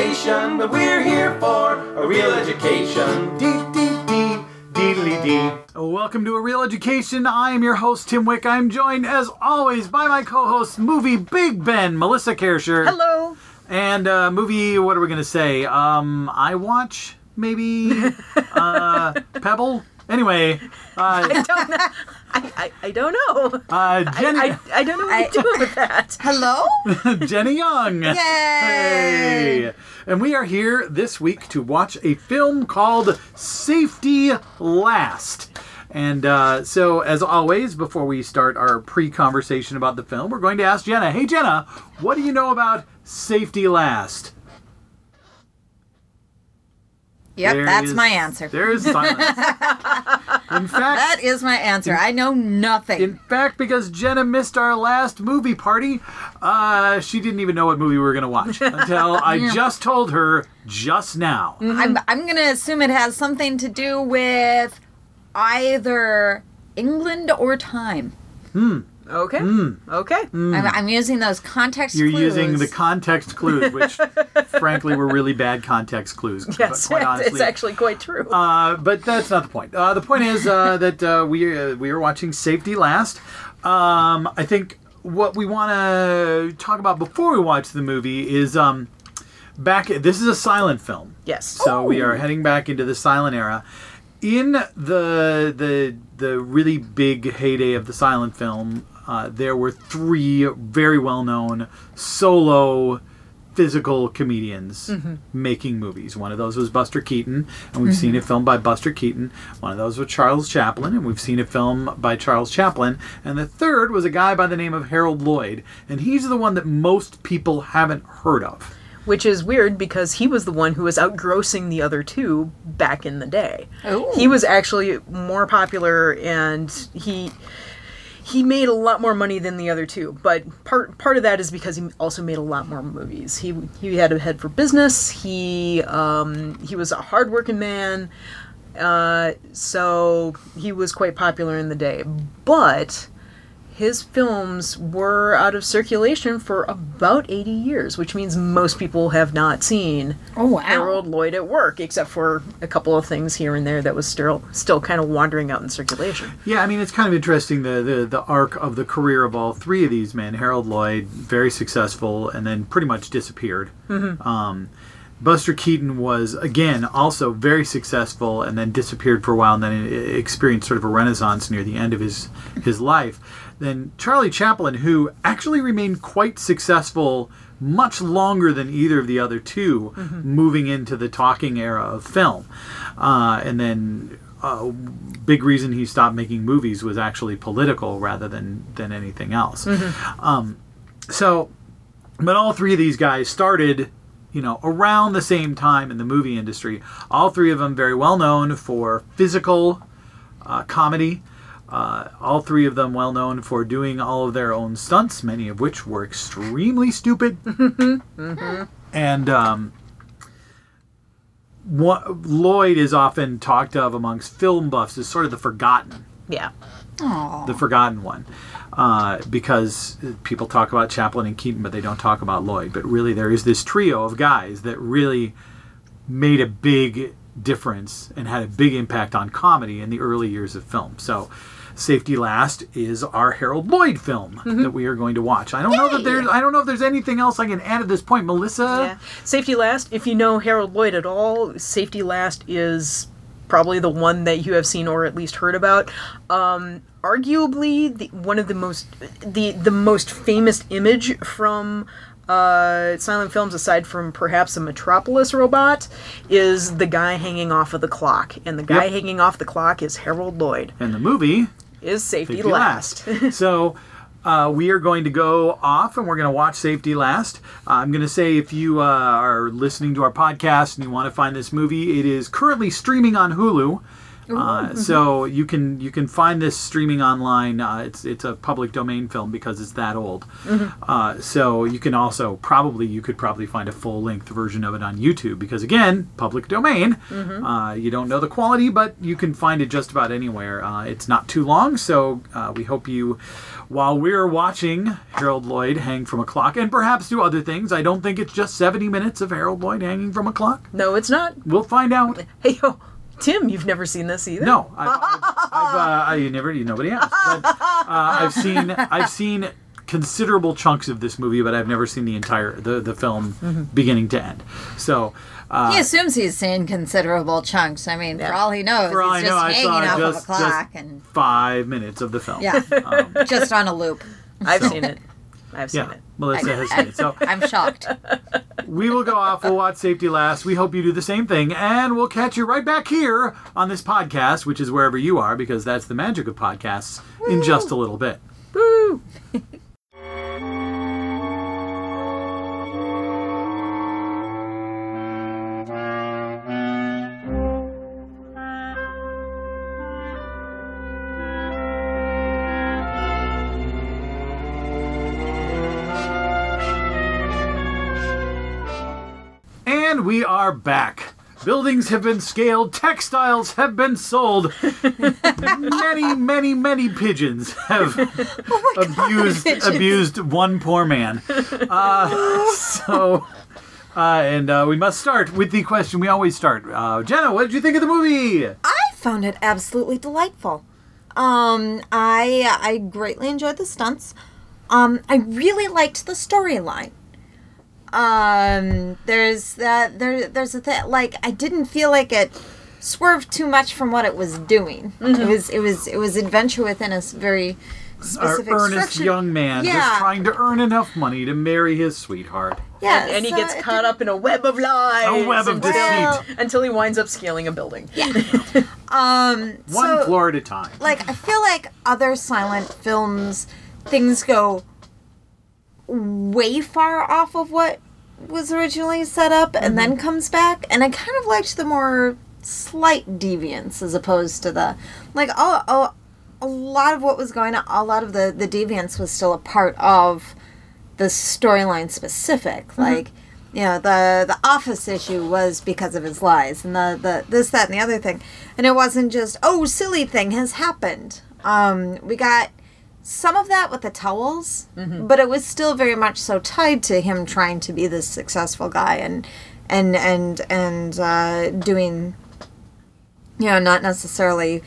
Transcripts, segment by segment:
conversation, but we're here for a real education. Dee dee dee, deedly dee. Welcome to A Reel Education. I am your host, Tim Wick. I'm joined, as always, by my co host, movie Big Ben, Melissa Kersher. Hello. And uh, movie, what are we going to say? Um, I watch, maybe? uh, Pebble? Anyway, uh, I don't know. I, I, I don't know. uh, Jenny, I, I don't know what to do with that. Hello? Jenny Young. Yay! Hey! And we are here this week to watch a film called Safety Last. And uh, so, as always, before we start our pre conversation about the film, we're going to ask Jenna Hey, Jenna, what do you know about Safety Last? Yep, There that's is- my answer. There is silence. In fact, That is my answer. I know nothing. in fact, because Jenna missed our last movie party, uh, she didn't even know what movie we were going to watch until I just told her just now. I'm, I'm going to assume it has something to do with either England or time. Okay. Okay. I'm, I'm using those context clues. You're clues. using the context clues, which frankly were really bad context clues. Yes, quite it's actually quite true. Uh, but that's not the point. Uh, the point is uh, that uh, we uh, we are watching Safety Last. Um, I think what we want to talk about before we watch the movie is um, back. This is a silent film. yes. So we are heading back into the silent era. In the the the really big heyday of the silent film, uh, there were three very well known solo physical comedians making movies. One of those was Buster Keaton, and we've seen a film by Buster Keaton. One of those was Charles Chaplin, and we've seen a film by Charles Chaplin. And the third was a guy by the name of Harold Lloyd, and he's the one that most people haven't heard of. Which is weird because he was the one who was outgrossing the other two back in the day. Ooh. He was actually more popular and he he made a lot more money than the other two. But part part of that is because he also made a lot more movies. He he had a head for business. He um, he was a hardworking man. Uh, so he was quite popular in the day. But his films were out of circulation for about 80 years, which means most people have not seen Oh, wow. Harold Lloyd at work, except for a couple of things here and there that was still still kind of wandering out in circulation. Yeah, I mean it's kind of interesting the, the the arc of the career of all three of these men. Harold Lloyd, very successful, and then pretty much disappeared. Um, Buster Keaton was again also very successful, and then disappeared for a while, and then experienced sort of a renaissance near the end of his his life. Then Charlie Chaplin, who actually remained quite successful much longer than either of the other 2 moving into the talking era of film, uh, and then uh, big reason he stopped making movies was actually political rather than than anything else. Um, so, but all three of these guys started, you know, around the same time in the movie industry. All three of them very well known for physical uh, comedy. Uh, all three of them well known for doing all of their own stunts, many of which were extremely stupid. And um, what, Lloyd is often talked of amongst film buffs as sort of the forgotten Yeah. Aw. the forgotten one uh, because people talk about Chaplin and Keaton, but they don't talk about Lloyd. But really, there is this trio of guys that really made a big difference and had a big impact on comedy in the early years of film. So. Safety Last is our Harold Lloyd film that we are going to watch. I don't know that there's I don't know if there's anything else I can add at this point. Melissa, Yeah. Safety Last, if you know Harold Lloyd at all, Safety Last is probably the one that you have seen or at least heard about. Um, arguably the, one of the most the the most famous image from uh, silent films, aside from perhaps a Metropolis robot, is the guy hanging off of the clock, and the guy Yep. hanging off the clock is Harold Lloyd. And the movie Is Safety, Safety Last? Last. so uh, we are going to go off and we're going to watch Safety Last. Uh, I'm going to say if you uh, are listening to our podcast and you want to find this movie, it is currently streaming on Hulu. Uh, so you can you can find this streaming online. Uh, it's it's a public domain film because it's that old. Uh, so you can also probably you could probably find a full length version of it on YouTube because again public domain. Uh, you don't know the quality, but you can find it just about anywhere. Uh, it's not too long, so uh, we hope you, while we're watching Harold Lloyd hang from a clock and perhaps do other things. I don't think it's just seventy minutes of Harold Lloyd hanging from a clock. No, it's not. We'll find out. Hey, yo, Tim, you've never seen this either. No, I've, I've, I've uh, I never, nobody asked, but uh, I've seen, I've seen considerable chunks of this movie, but I've never seen the entire the the film beginning to end. So. Uh, He assumes he's seen considerable chunks. I mean, for all he knows, For all he's I know, just I hanging saw off just, of a just clock and five minutes of the film. yeah, Um, just on a loop. I've So- seen it. I've seen yeah. it. Melissa has seen it. So I'm shocked. we will go off. We'll watch Safety Last. We hope you do the same thing, and we'll catch you right back here on this podcast, which is wherever you are, because that's the magic of podcasts. In just a little bit. Woo! We are back. Buildings have been scaled, textiles have been sold. many, many, many pigeons have abused abused one poor man. Uh, so, uh, and uh, we must start with the question we always start. Uh, Jenna, what did you think of the movie? I found it absolutely delightful. Um, I I greatly enjoyed the stunts. Um, I really liked the storyline. Um, there's that there there's a thing like I didn't feel like it swerved too much from what it was doing. It was it was it was adventure within a very Our earnest structure. young man Yeah. just trying to earn enough money to marry his sweetheart. Yeah, and he so gets it caught up in a web of lies. A web of until, deceit. Until he winds up scaling a building. Um, One so, floor at a time. like I feel like other silent films, things go way far off of what was originally set up and then comes back. And I kind of liked the more slight deviance as opposed to the like oh oh a lot of what was going on a lot of the the deviance was still a part of the storyline specific. Like you know the the office issue was because of his lies and the the this that and the other thing. And it wasn't just oh silly thing has happened. Um we got some of that with the towels mm-hmm. but it was still very much so tied to him trying to be this successful guy and and and and uh doing you know not necessarily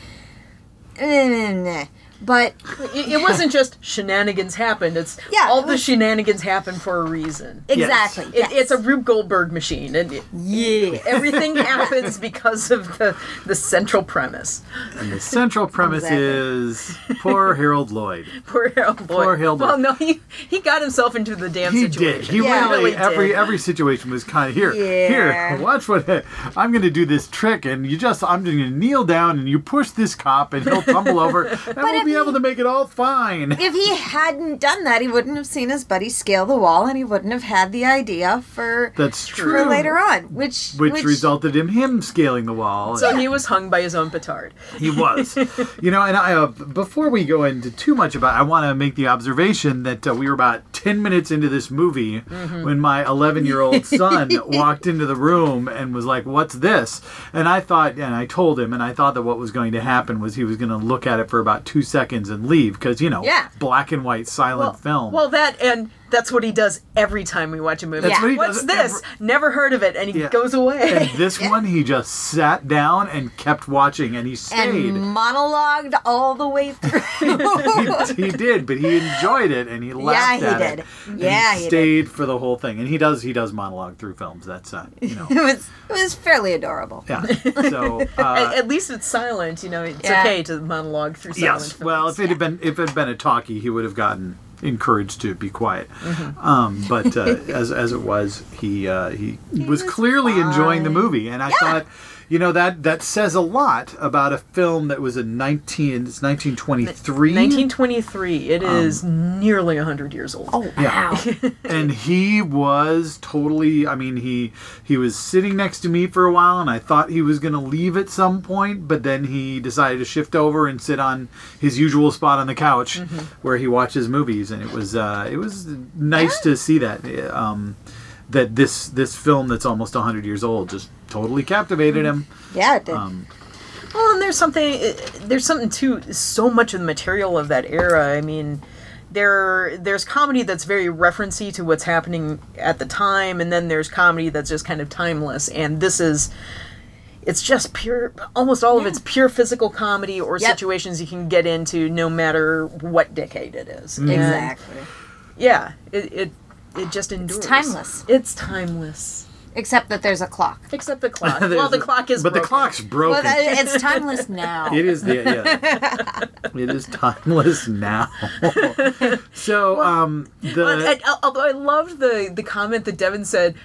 eh, eh, eh, but It, it wasn't just shenanigans happened. It's Yeah, all it the shenanigans happen for a reason. exactly It, It's a Rube Goldberg machine, and it, yeah everything happens because of the the central premise. And the central premise Exactly. is poor Harold Lloyd. Poor Harold Lloyd. Poor Harold Well, no, he he got himself into the damn He situation. did. He Yeah. really, Really every did. every situation was kind of here. Yeah. Here, watch what I'm going to do this trick, and you just I'm going to kneel down, and you push this cop, and he'll tumble over, and we'll if be able to make it all fine. if he hadn't done that, he wouldn't have seen his buddy scale the wall, and he wouldn't have had the idea for That's for true. later on, which Which, resulted in him scaling the wall. So he was hung by his own petard. He was. you know, and I uh, before we go into too much about, I want to make the observation that uh, we were about ten minutes into this movie Mm-hmm. when my eleven-year-old son walked into the room and was like, "What's this?" And I thought, and I told him, and I thought that what was going to happen was he was going to look at it for about two seconds and leave because you know, Yeah. black and white silent film. Well, that and that's what he does every time we watch a movie. That's what he What's does this? every- Never heard of it, and he Yeah. goes away. and this one, he just sat down and kept watching, and he stayed. and monologued all the way through. he did, but he enjoyed it and he laughed he at did. it. And Yeah, he did. Yeah, he did. stayed for the whole thing, and he does. He does monologue through films. That's uh, you know, it was it was fairly adorable. yeah. So at, uh, at least it's silent. You know, it's Yeah. okay to monologue through silent yes. films. Well, if it had been if it had been a talkie, he would have gotten encouraged to be quiet. Mm-hmm. Um, but uh, as as it was, he uh, he was was clearly enjoying the movie, and I thought. You know that that says a lot about a film that was in 19 it's 1923 1923. It is nearly 100 years old. Oh wow. and he was totally I mean he he was sitting next to me for a while and I thought he was going to leave at some point but then he decided to shift over and sit on his usual spot on the couch where he watches movies and it was uh it was nice to see that um that this this film that's almost 100 years old just totally captivated him yeah, it did. um Well, and there's something there's something too so much of the material of that era. I mean, there there's comedy that's very referencey to what's happening at the time, and then there's comedy that's just kind of timeless. And this is it's just pure almost all of it's pure physical comedy or Yep. situations you can get into no matter what decade it is. And, exactly. yeah, it, it it just endures. timeless. It's timeless. Except that there's a clock. Except the clock. well, the clock is but the clock's broken Well, that, it's timeless now. It is the yeah. it is timeless now. so um the Well, and, although I loved the the comment that Devin said,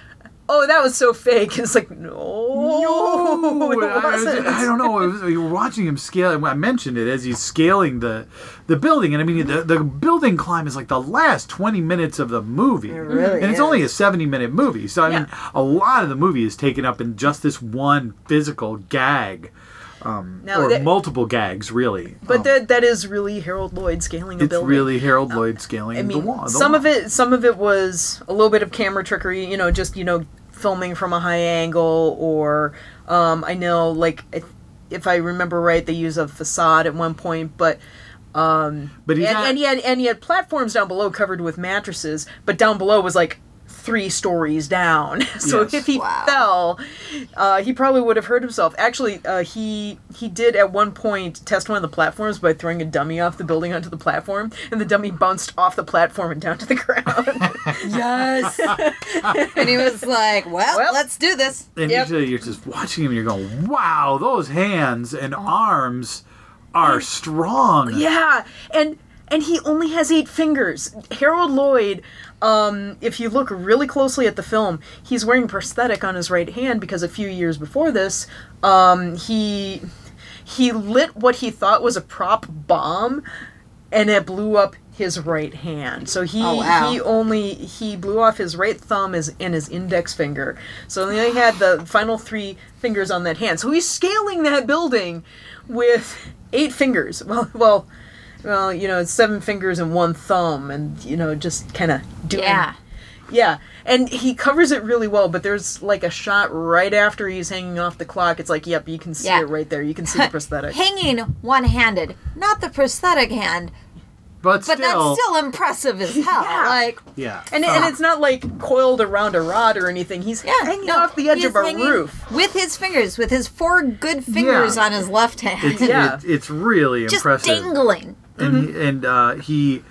"Oh, that was so fake." It's like, no, no, it I, I- wasn't. I don't know. It was, you were watching him scale. I mentioned it as he's scaling the the building, and I mean the, the building climb is like the last twenty minutes of the movie, really and it's is. only a seventy minute movie. So I mean, a lot of the movie is taken up in just this one physical gag, Now, or that- multiple gags, really. but Um, that that is really Harold Lloyd scaling a it's building. really Harold Lloyd scaling I mean, the wall. the some wall. of it, some of it was a little bit of camera trickery. You know, just you know, filming from a high angle, or um, I know, like, if- if I remember right, they use a facade at one point, but. Um, But and, not- and he had and he had platforms down below covered with mattresses, but down below was like three stories down. so Yes. if he Wow. fell, uh, he probably would have hurt himself. Actually, uh, he he did at one point test one of the platforms by throwing a dummy off the building onto the platform, and the dummy bounced off the platform and down to the ground. Yes. and he was like, well, Well- let's do this. And Yep. usually you're just watching him and you're going, wow, those hands and arms are strong. Yeah, and and he only has eight fingers. Harold Lloyd, um, if you look really closely at the film, he's wearing prosthetic on his right hand because a few years before this, um, he he lit what he thought was a prop bomb, and it blew up his right hand. So he Oh, wow. he only he blew off his right thumb as and his index finger. So he only had the final three fingers on that hand. So he's scaling that building with eight fingers. Well, well, well, you know, it's seven fingers and one thumb, and you know, just kind of doing. Yeah. Yeah, and he covers it really well. But there's like a shot right after he's hanging off the clock. It's like, yep, you can see Yeah. it right there. You can see the prosthetic. Hanging one handed, not the prosthetic hand, But still, but that's still impressive as hell. Yeah. Like, yeah. And, and it's not like coiled around a rod or anything. He's yeah, hanging no, off the edge of a roof. with his fingers, with his four good fingers Yeah. on his left hand, It's, Yeah. it- it's really just impressive. dangling. And he, and uh, he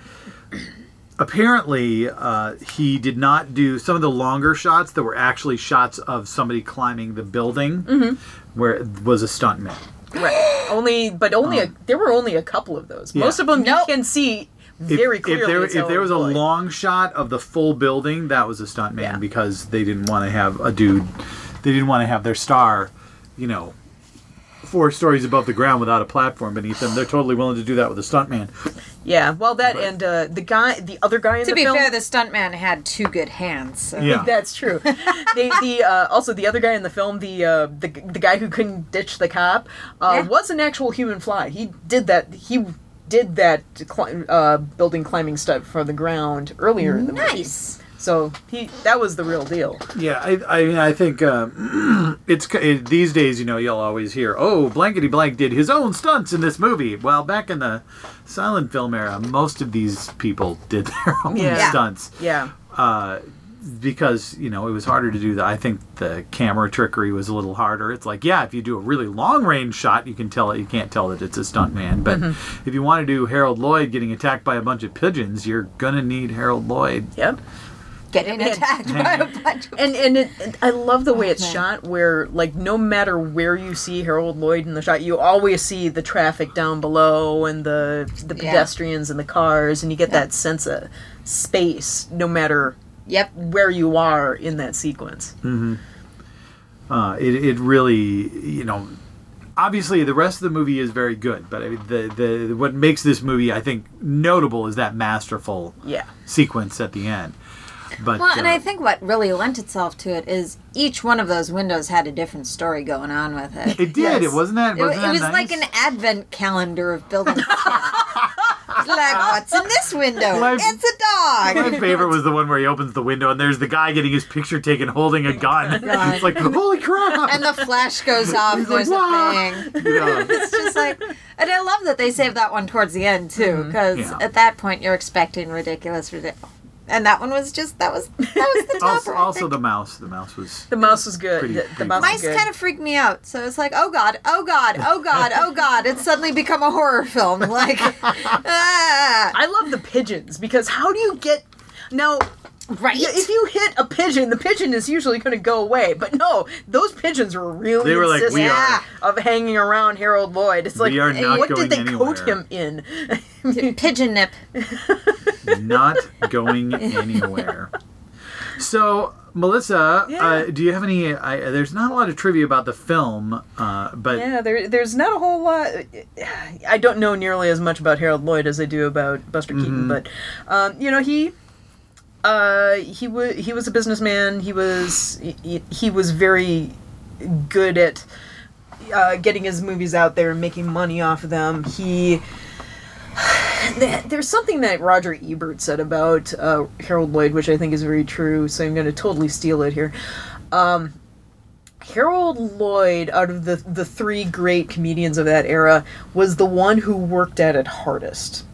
apparently uh, he did not do some of the longer shots that were actually shots of somebody climbing the building Mm-hmm. where it was a stuntman. Right. only, but only a, there were only a couple of those. Yeah. Most of them Nope. you can see If, very if clearly. there, if there was a long shot of the full building, that was a stuntman Yeah. because they didn't want to have a dude. They didn't want to have their star, you know, four stories above the ground without a platform beneath them. They're totally willing to do that with a stuntman. yeah, well, that and uh, the guy, the other guy in the film. To the be film. fair, the stuntman had two good hands. So. Yeah. That's true. the the uh, also the other guy in the film, the uh, the the guy who couldn't ditch the cop, uh, Yeah. was an actual human fly. He did that. He did that cli- uh, building climbing stuff from the ground earlier in the movie. Nice. So he that was the real deal. Yeah, I, I mean, I think uh, it's it, these days. You know, you'll always hear, "Oh, blankety blank did his own stunts in this movie." Well, back in the silent film era, most of these people did their own Yeah. stunts Yeah. uh, because you know it was harder to do that. I think the camera trickery was a little harder. It's like, yeah, if you do a really long range shot, you can tell it. You can't tell that it's a stuntman. But if you want to do Harold Lloyd getting attacked by a bunch of pigeons, you're gonna need Harold Lloyd. Yep. Getting attacked by a bunch of And and it, I love the way it's man. shot, where like no matter where you see Harold Lloyd in the shot, you always see the traffic down below and the the Yeah. pedestrians and the cars, and you get that sense of space no matter Yep. where you are in that sequence. Uh, it it really you know. Obviously, the rest of the movie is very good, but I mean, the the what makes this movie, I think, notable is that masterful Yeah. sequence at the end. But Well, and uh, I think what really lent itself to it is each one of those windows had a different story going on with it. it did. Yes. It wasn't that. It, Wasn't it that was nice? like an advent calendar of buildings. Like, what's in this window? My- it's a dog. My favorite was the one where he opens the window and there's the guy getting his picture taken holding a gun. God. it's like, holy crap! And the flash goes off. He's There's like, a "Wah!" thing. Yeah. It's just like, and I love that they saved that one towards the end too, because Yeah. at that point you're expecting ridiculous, ridiculous, and that one was just that was that was the top. Also, also the mouse. The mouse was. The mouse was good. Pretty the, the creepy. mouse was Mice good. kind of freaked me out, so it's like, oh god, oh god, oh god, oh god, it's suddenly become a horror film. Like, ah. I love the pigeons because how do you get now? right? Yeah, if you hit a pigeon, the pigeon is usually going to go away. But no, those pigeons were really They were like, insistent "We are- of hanging around Harold Lloyd. It's like, We are not what going did they coat him in? Pigeon nip. Not going anywhere. So, Melissa, Yeah. uh, do you have any? I, there's not a lot of trivia about the film, uh, but yeah, there, there's not a whole lot. I don't know nearly as much about Harold Lloyd as I do about Buster Keaton, but um, you know he. Uh, he was he was a businessman. He was he, he was very good at uh, getting his movies out there and making money off of them. He there's something that Roger Ebert said about uh, Harold Lloyd, which I think is very true. So I'm going to totally steal it here. Um, Harold Lloyd, out of the the three great comedians of that era, was the one who worked at it hardest,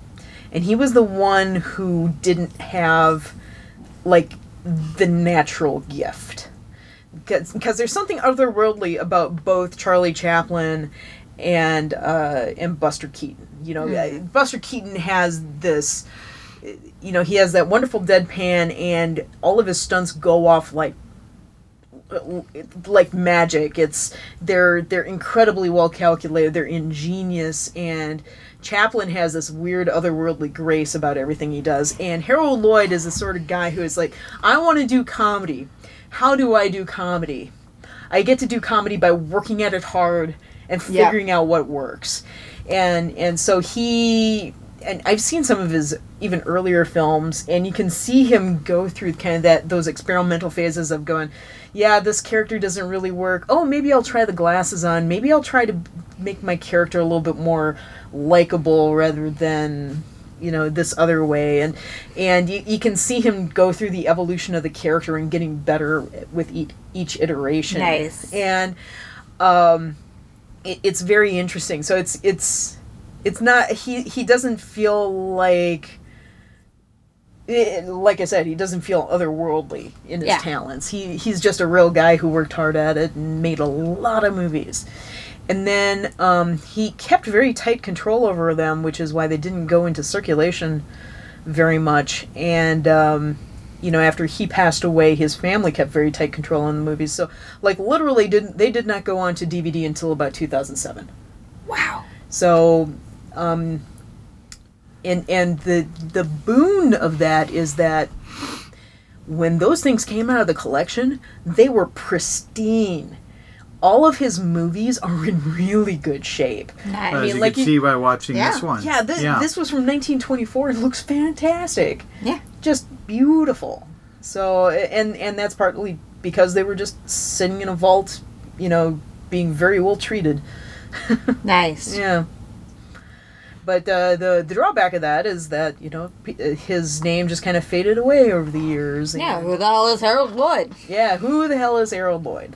and he was the one who didn't have like the natural gift because there's something otherworldly about both Charlie Chaplin and uh, and Buster Keaton. You know, uh, Buster Keaton has this. You know, he has that wonderful deadpan, and all of his stunts go off like like magic. It's they're they're incredibly well calculated. They're ingenious, and Chaplin has this weird otherworldly grace about everything he does. And Harold Lloyd is the sort of guy who is like, I want to do comedy. How do I do comedy? I get to do comedy by working at it hard and Yeah. figuring out what works. And and so he and I've seen some of his even earlier films and you can see him go through kind of that those experimental phases of going, yeah, this character doesn't really work. Oh, maybe I'll try the glasses on. Maybe I'll try to make my character a little bit more likable rather than you know this other way and and you, you can see him go through the evolution of the character and getting better with each, each iteration Nice. and um it, it's very interesting so it's it's it's not he he doesn't feel like it, like I said, he doesn't feel otherworldly in his Yeah. talents. He he's just a real guy who worked hard at it and made a lot of movies. And then um, he kept very tight control over them, which is why they didn't go into circulation very much. And um, you know, after he passed away, his family kept very tight control on the movies. So, like, literally, didn't they did not go on to DVD until about 2007. Wow. So, um, and and the the boon of that is that when those things came out of the collection, they were pristine. All of his movies are in really good shape. Nice. as mean, you like can you- see by watching Yeah. this one. Yeah, this, this was from 1924. It looks fantastic. Yeah. Just beautiful. So, and and that's partly because they were just sitting in a vault, you know, being very well treated. Nice. Yeah. But uh, the the drawback of that is that you know uh, his name just kind of faded away over the years. Yeah, who the hell is Harold Lloyd? yeah. Who the hell is Harold Lloyd?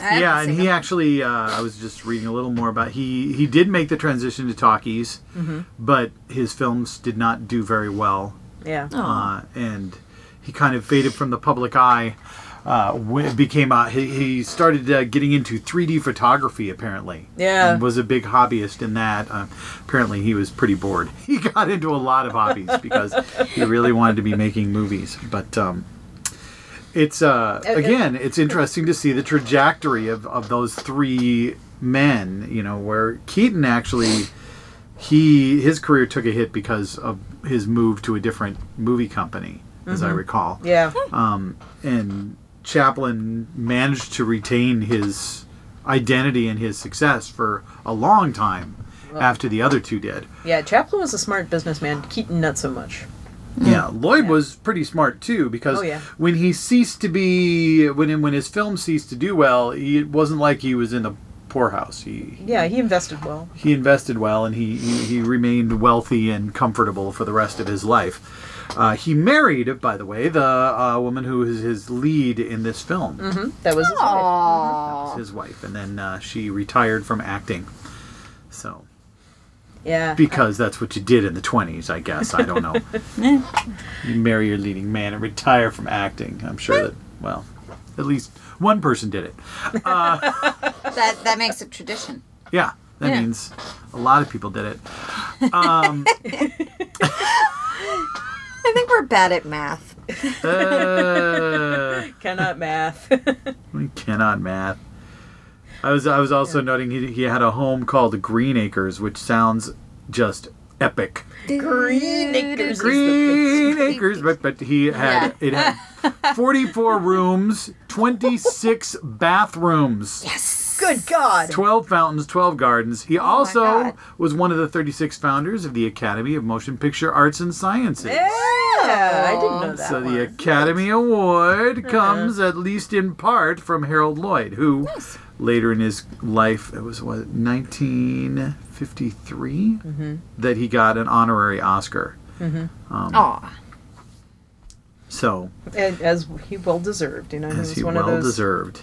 Yeah, and he him. actually, uh, I was just reading a little more about he he did make the transition to talkies, Mm-hmm. but his films did not do very well, Yeah. uh, and he kind of faded from the public eye. Uh, it became uh, he, he started uh, getting into 3D photography apparently. Yeah. and was a big hobbyist in that. Uh, apparently, he was pretty bored. He got into a lot of hobbies because he really wanted to be making movies, but. Um, it's uh, uh, again, it's interesting to see the trajectory of, of those three men. You know, where Keaton actually he his career took a hit because of his move to a different movie company, as I recall. Yeah. Um, and Chaplin managed to retain his identity and his success for a long time after the other two did. Yeah, Chaplin was a smart businessman. Keaton, not so much. Yeah, Lloyd was pretty smart too because Oh, yeah. when he ceased to be when when his film ceased to do well, he, it wasn't like he was in the poorhouse. He Yeah, he invested well. he invested well and he, he, he remained wealthy and comfortable for the rest of his life. Uh, he married, by the way, the uh, woman who is his lead in this film, That was his wife. Aww. his wife, and then uh, she retired from acting. So, Yeah. because that's what you did in the 20s, I guess. I don't know. you marry your leading man and retire from acting. I'm sure that, well, at least one person did it. That that makes it tradition. Yeah, that Yeah. means a lot of people did it. Um, I think we're bad at math. uh, Cannot math. we cannot math. I was I was also noting he, he had a home called Green Acres, which sounds just epic. Green Acres. is the Green Acres, but but he had it had 44 rooms, 26 bathrooms. Yes. Good God. 12 fountains, 12 gardens. He oh also God. was one of the 36 founders of the Academy of Motion Picture Arts and Sciences. Yeah, I didn't know that. So one. the Academy Award uh-huh. comes at least in part from Harold Lloyd, who later in his life, it was what 1953 that he got an honorary Oscar. Aw. So And as he well deserved, you know, he as was he one well of those deserved,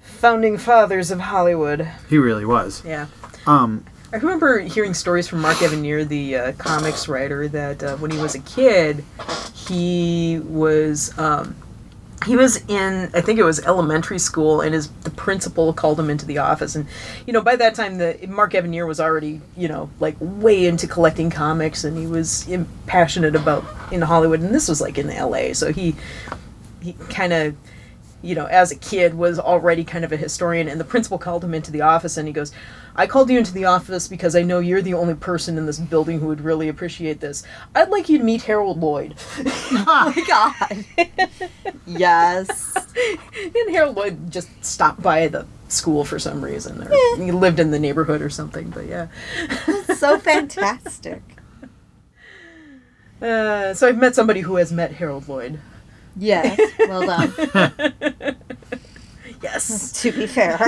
founding fathers of Hollywood. he really was. Yeah. Um, I remember hearing stories from Mark Evanier, the uh, comics writer, that uh, when he was a kid, he was um, he was in I think it was elementary school, and his the principal called him into the office, and you know by that time the Mark Evanier was already you know like way into collecting comics, and he was passionate about in Hollywood, and this was like in L.A., so he he kind of you know, as a kid was already kind of a historian and the principal called him into the office and he goes, I called you into the office because I know you're the only person in this building who would really appreciate this. I'd like you to meet Harold Lloyd. Oh my god. yes. And Harold Lloyd just stopped by the school for some reason. Or he lived in the neighborhood or something, but yeah. So fantastic. Uh, so I've met somebody who has met Harold Lloyd. Yes. Well done. Yes. To be fair.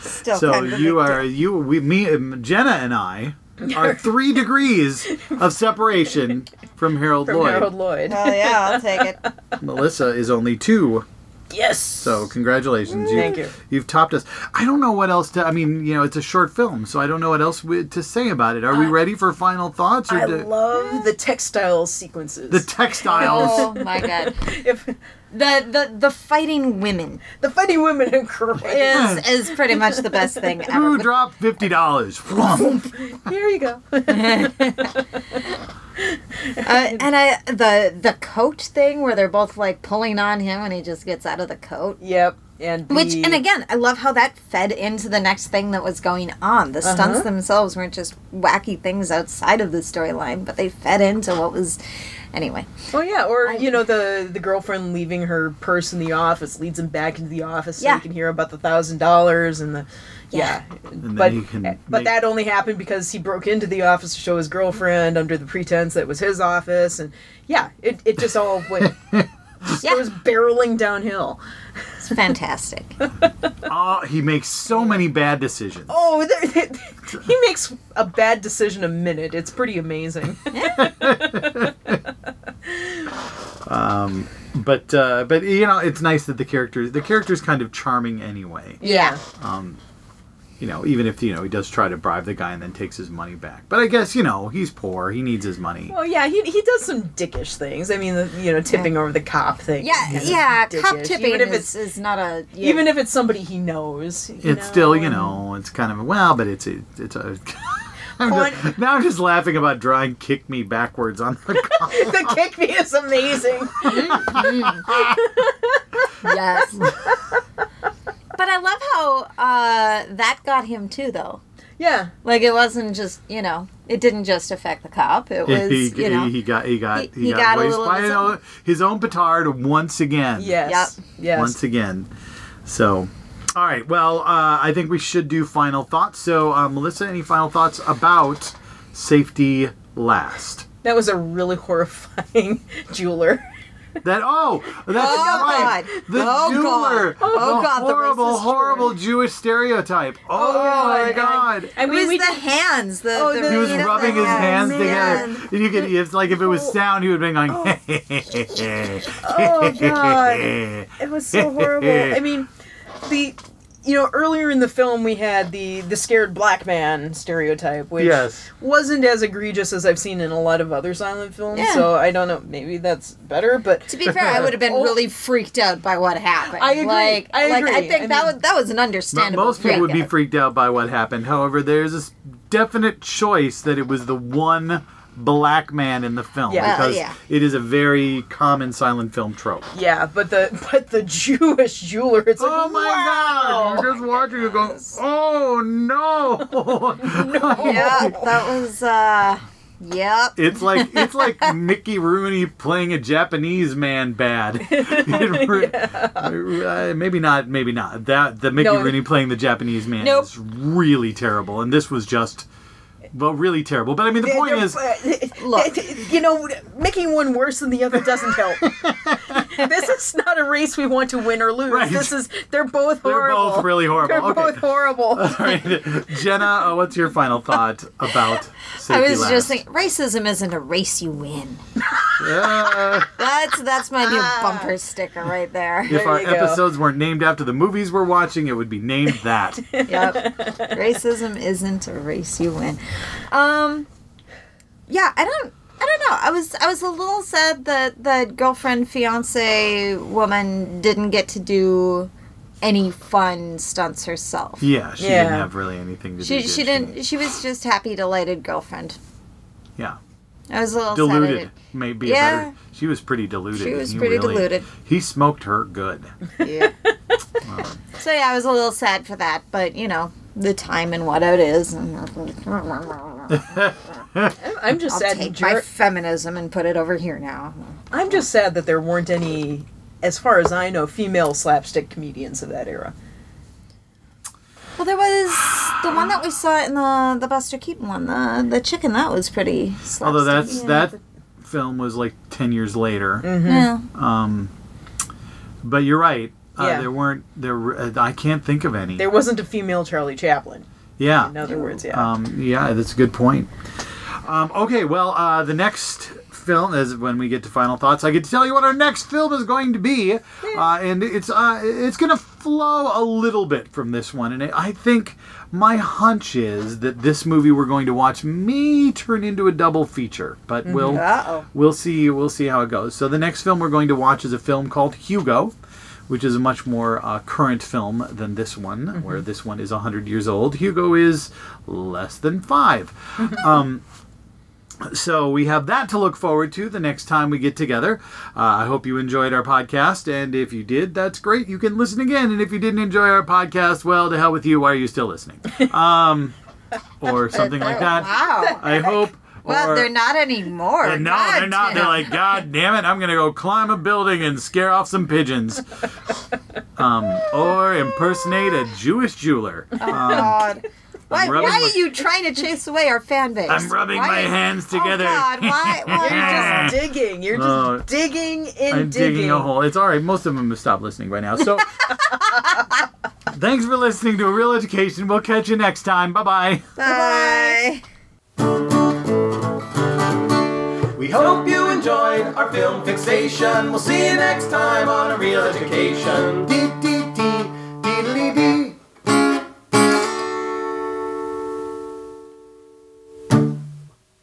Still so kind of you are you we me Jenna and I are three degrees of separation from Harold From Lloyd. Harold Lloyd. deal. Well, yeah, I'll take it. Melissa is only two. Yes. So congratulations, Thank you. You've topped us. I don't know what else to. I mean, you know, it's a short film, so I don't know what else we, to say about it. Are we uh, ready for final thoughts? Or I do- love the textile sequences. the textiles. Oh my god. if The the the fighting women the fighting women are great. is is pretty much the best thing ever. Who dropped fifty dollars? Here you go. Uh, and I the the coat thing where they're both like pulling on him and he just gets out of the coat. yep. And Which and again, I love how that fed into the next thing that was going on. The stunts Uh-huh. themselves weren't just wacky things outside of the storyline, but they fed into what was anyway. Oh yeah, or you know the the girlfriend leaving her purse in the office leads him back into the office so Yeah. he can hear about the thousand dollars and the yeah. then but eh, but make- that only happened because he broke into the office to show his girlfriend under the pretense that it was his office and yeah, it, it just all went just Yeah. goes barreling downhill. It's fantastic. Oh, he makes so many bad decisions. Oh, there, he makes a bad decision a minute. It's pretty amazing. Um, but uh, but you know, it's nice that the character the character's kind of charming anyway. Yeah. Um, You know, even if you know he does try to bribe the guy and then takes his money back. But I guess you know he's poor. He needs his money. Well, yeah, he, he does some dickish things. I mean, the, you know, tipping over the cop thing. Yeah, is kind of yeah. Cop tipping even if it's is not a yeah. even if it's somebody he knows. you it's still you know it's kind of well, but it's a, it's a. I'm just- now I'm just laughing about drawing "kick me" backwards on the. the kick me is amazing. Mm-hmm. yes. But I love how uh, that got him too, though. Yeah. Like it wasn't just you know, it didn't just affect the cop. It was he, you know, he got he got he- he, he got, got a little by his his own, his own petard once again. Yes. Yep. Yes. once again. So, all right. Well, uh, I think we should do final thoughts. So, uh, Melissa, any final thoughts about safety last? That was a really horrifying jeweler. That oh, that's Oh, right. God. The Oh, jeweler. God. Oh, the God, horrible, racist horrible Jewish stereotype. Oh, oh my God. God. I it mean, was we the hands. The, Oh, the, the- He was you know, the rubbing his hands man. together. And you could, it's like if it was sound, he would be been going. Oh, God. It was so horrible. I mean, the you know earlier in the film we had the the scared black man stereotype, which Yes. wasn't as egregious as I've seen in a lot of other silent films. Yeah. So I don't know. Maybe that's better, but To be fair, I would have been Oh. really freaked out by what happened. I agree. Like, I like I think I that mean- was that was an Mo- understandable. Most people would be freaked out by what happened. However, there's this definite choice that it was the one black man in the film Yeah. because Uh, yeah. it is a very common silent film trope. yeah, but the but the Jewish jeweler, it's like Oh my wow. god! You're just watching it go, oh no! Yeah, that was. uh Yep. It's like it's like Mickey Rooney playing a Japanese man bad. It re- uh, maybe not, maybe not. That the Mickey No. Rooney playing the Japanese man Nope. is really terrible, and this was just well, really terrible. But I mean, the point is, uh, Look. you know, making one worse than the other doesn't help. this is not a race we want to win or lose. Right. This is they're both horrible. they're both really horrible. They're okay. both horrible. All right, Jenna, uh, what's your final thought about safety I was last? just thinking, racism isn't a race you win. Uh, That's that's my new bumper sticker right there. if There our you go. episodes weren't named after the movies we're watching, it would be named that. Yep. Racism isn't a race you win. Um yeah, I don't I don't know. I was I was a little sad that the girlfriend fiance woman didn't get to do any fun stunts herself. Yeah, she Yeah. didn't have really anything to do. She did she didn't she was just happy delighted girlfriend. Yeah. I was a little sad. Deluded, didn't- maybe. Yeah. A better, she was pretty deluded. She was He pretty really- deluded. He smoked her good. Yeah. so yeah, I was a little sad for that, but you know, the time and what it is. And I'm just I'll sad. take Jer- my feminism and put it over here now. I'm just sad that there weren't any, as far as I know, female slapstick comedians of that era. Well, there was the one that we saw in the the Buster Keaton one, the the chicken. That was pretty. Although slapstick. that's that film was like ten years later. Yeah. Um, but you're right. Uh, Yeah. There weren't there. uh, I can't think of any. There wasn't a female Charlie Chaplin. yeah. In other words, yeah. Um, yeah, that's a good point. Um, okay, well, uh, the next film is when we get to final thoughts. I get to tell you what our next film is going to be, uh, and it's uh, it's going to flow a little bit from this one. And I think my hunch is that this movie we're going to watch may turn into a double feature, but we'll Uh-oh. we'll see we'll see how it goes. So the next film we're going to watch is a film called Hugo which is a much more uh, current film than this one, where this one is 100 years old. Hugo is less than five. um, so we have that to look forward to the next time we get together. Uh, I hope you enjoyed our podcast, and if you did, that's great. You can listen again, and if you didn't enjoy our podcast, well, to hell with you. Why are you still listening? Um, or something like that. Wow. I hope. Well, or- they're not anymore. and no, God they're not. They're like, God damn it, I'm gonna go climb a building and scare off some pigeons, um, or impersonate a Jewish jeweler. Um, God. Why, why my- are you trying to chase away our fan base? I'm rubbing Why- my hands oh, together. Oh God, why? why You're just digging. You're just Oh. digging and I'm digging a hole. It's all right. Most of them have stopped listening by now. So, thanks for listening to A Reel Education. We'll catch you next time. Bye bye. Bye. We hope you enjoyed our film fixation. We'll see you next time on A Reel Education. Dee, dee,